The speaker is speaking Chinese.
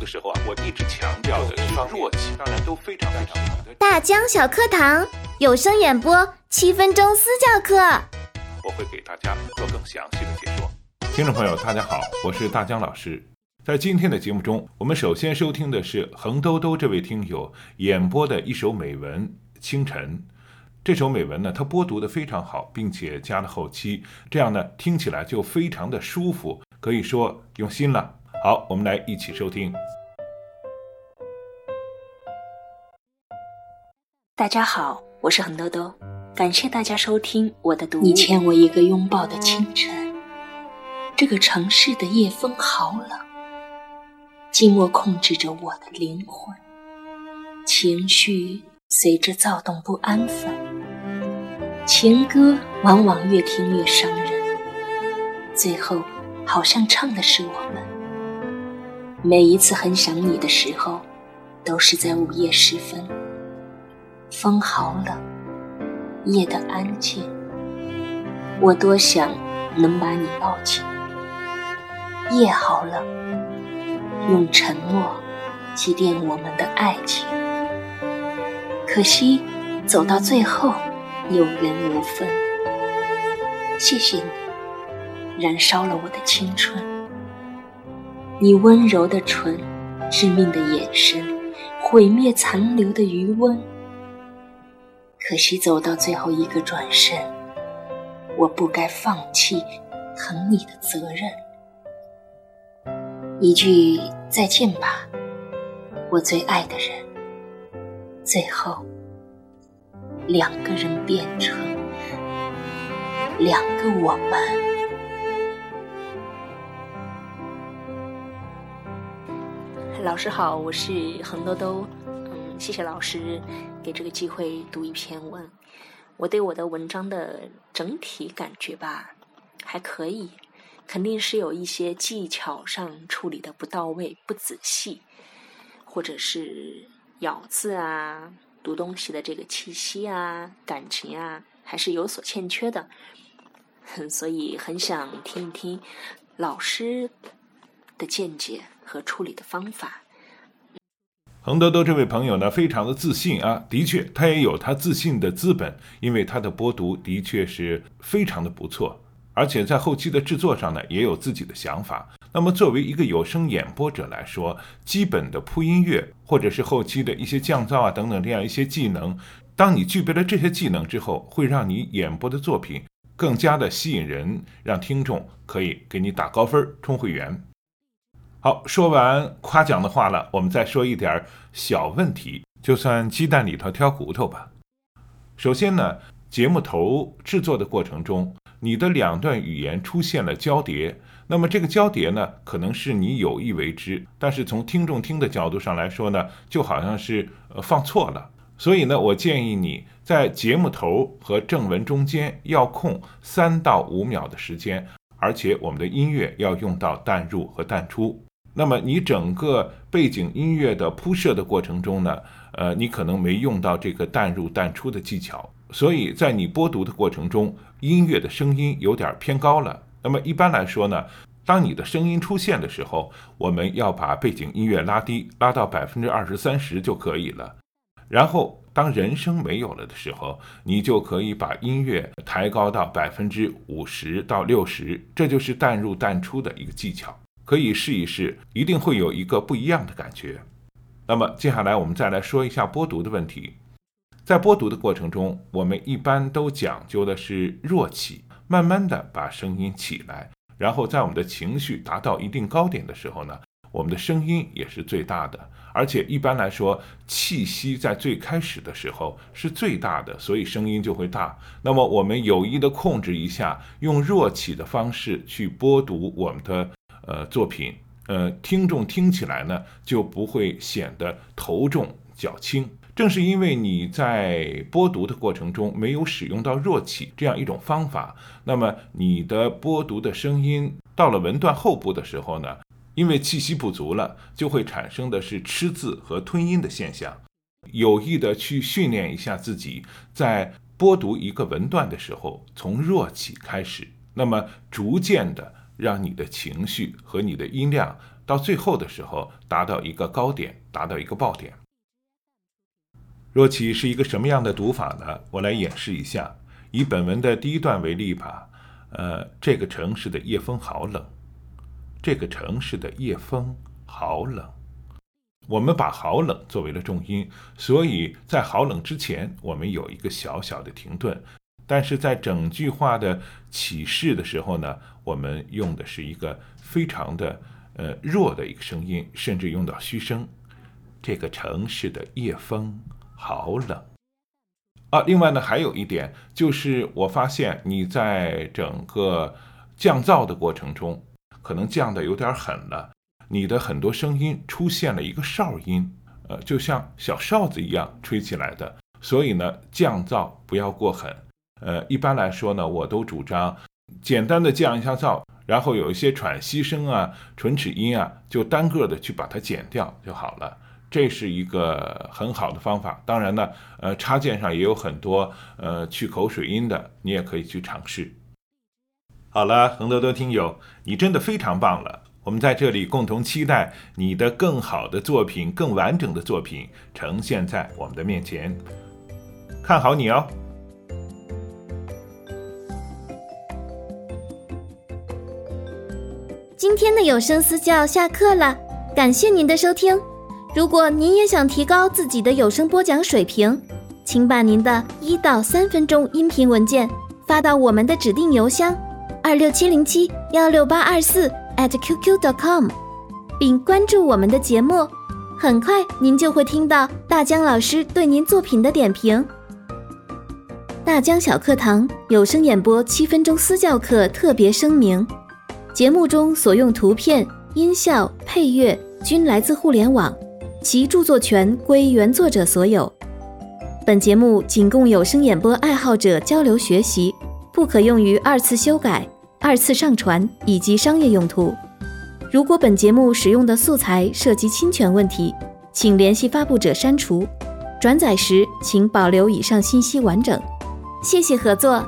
的时候啊，我一直强调的是弱气，当然都非常非常好的。大江小课堂有声演播七分钟私教课，我会给大家做更详细的解说。听众朋友，大家好，我是大江老师。在今天的节目中，我们首先收听的是横兜兜这位听友演播的一首美文《清晨》。这首美文呢，它播读的非常好，并且加了后期，这样呢听起来就非常的舒服，可以说用心了。好，我们来一起收听。大家好，我是恒兜兜，感谢大家收听我的读。你欠我一个拥抱的清晨，这个城市的夜风好冷，寂寞控制着我的灵魂，情绪随着躁动不安分，情歌往往越听越伤人，最后好像唱的是我们。每一次很想你的时候，都是在午夜时分。风好冷，夜的安静。我多想能把你抱紧。夜好冷，用沉默祭奠我们的爱情。可惜走到最后，有缘无分。谢谢你，燃烧了我的青春。你温柔的唇，致命的眼神，毁灭残留的余温。可惜走到最后一个转身，我不该放弃疼你的责任。一句再见吧，我最爱的人。最后，两个人变成两个我们。老师好，我是恒兜兜。嗯，谢谢老师给这个机会读一篇文。我对我的文章的整体感觉吧，还可以，肯定是有一些技巧上处理的不到位、不仔细，或者是咬字啊、读东西的这个气息啊、感情啊，还是有所欠缺的。所以很想听一听老师的见解。和处理的方法。恒多多这位朋友呢，非常的自信啊，的确，他也有他自信的资本，因为他的播读的确是非常的不错，而且在后期的制作上呢，也有自己的想法。那么，作为一个有声演播者来说，基本的铺音乐或者是后期的一些降噪啊等等这样一些技能，当你具备了这些技能之后，会让你演播的作品更加的吸引人，让听众可以给你打高分、充会员。好，说完夸奖的话了，我们再说一点小问题，就算鸡蛋里头挑骨头吧。首先呢，节目头制作的过程中，你的两段语言出现了交叠，那么这个交叠呢，可能是你有意为之，但是从听众听的角度上来说呢，就好像是呃放错了。所以呢，我建议你在节目头和正文中间要空三到五秒的时间，而且我们的音乐要用到淡入和淡出。那么你整个背景音乐的铺设的过程中呢，呃，你可能没用到这个淡入淡出的技巧，所以在你播读的过程中，音乐的声音有点偏高了。那么一般来说呢，当你的声音出现的时候，我们要把背景音乐拉低，拉到百分之二十三十就可以了。然后当人声没有了的时候，你就可以把音乐抬高到百分之五十到六十，这就是淡入淡出的一个技巧。可以试一试，一定会有一个不一样的感觉。那么接下来我们再来说一下播读的问题。在播读的过程中，我们一般都讲究的是弱起，慢慢的把声音起来，然后在我们的情绪达到一定高点的时候呢，我们的声音也是最大的。而且一般来说，气息在最开始的时候是最大的，所以声音就会大。那么我们有意的控制一下，用弱起的方式去播读我们的。呃，作品，呃，听众听起来呢就不会显得头重脚轻。正是因为你在播读的过程中没有使用到弱起这样一种方法，那么你的播读的声音到了文段后部的时候呢，因为气息不足了，就会产生的是吃字和吞音的现象。有意的去训练一下自己，在播读一个文段的时候，从弱起开始，那么逐渐的。让你的情绪和你的音量到最后的时候达到一个高点，达到一个爆点。若起是一个什么样的读法呢？我来演示一下。以本文的第一段为例吧。呃，这个城市的夜风好冷。这个城市的夜风好冷。我们把“好冷”作为了重音，所以在“好冷”之前，我们有一个小小的停顿。但是在整句话的起势的时候呢，我们用的是一个非常的呃弱的一个声音，甚至用到虚声。这个城市的夜风好冷。啊，另外呢，还有一点就是，我发现你在整个降噪的过程中，可能降的有点狠了，你的很多声音出现了一个哨音，呃，就像小哨子一样吹起来的。所以呢，降噪不要过狠。呃，一般来说呢，我都主张简单的降一下噪，然后有一些喘息声啊、唇齿音啊，就单个的去把它剪掉就好了。这是一个很好的方法。当然呢，呃，插件上也有很多呃去口水音的，你也可以去尝试。好了，恒多多听友，你真的非常棒了。我们在这里共同期待你的更好的作品、更完整的作品呈现在我们的面前。看好你哦！今天的有声私教下课了，感谢您的收听。如果您也想提高自己的有声播讲水平，请把您的一到三分钟音频文件发到我们的指定邮箱二六七零七幺六八二四 at qq dot com，并关注我们的节目。很快您就会听到大江老师对您作品的点评。大江小课堂有声演播七分钟私教课特别声明：节目中所用图片、音效、配乐均来自互联网。其著作权归原作者所有。本节目仅供有声演播爱好者交流学习，不可用于二次修改、二次上传以及商业用途。如果本节目使用的素材涉及侵权问题，请联系发布者删除。转载时请保留以上信息完整。谢谢合作。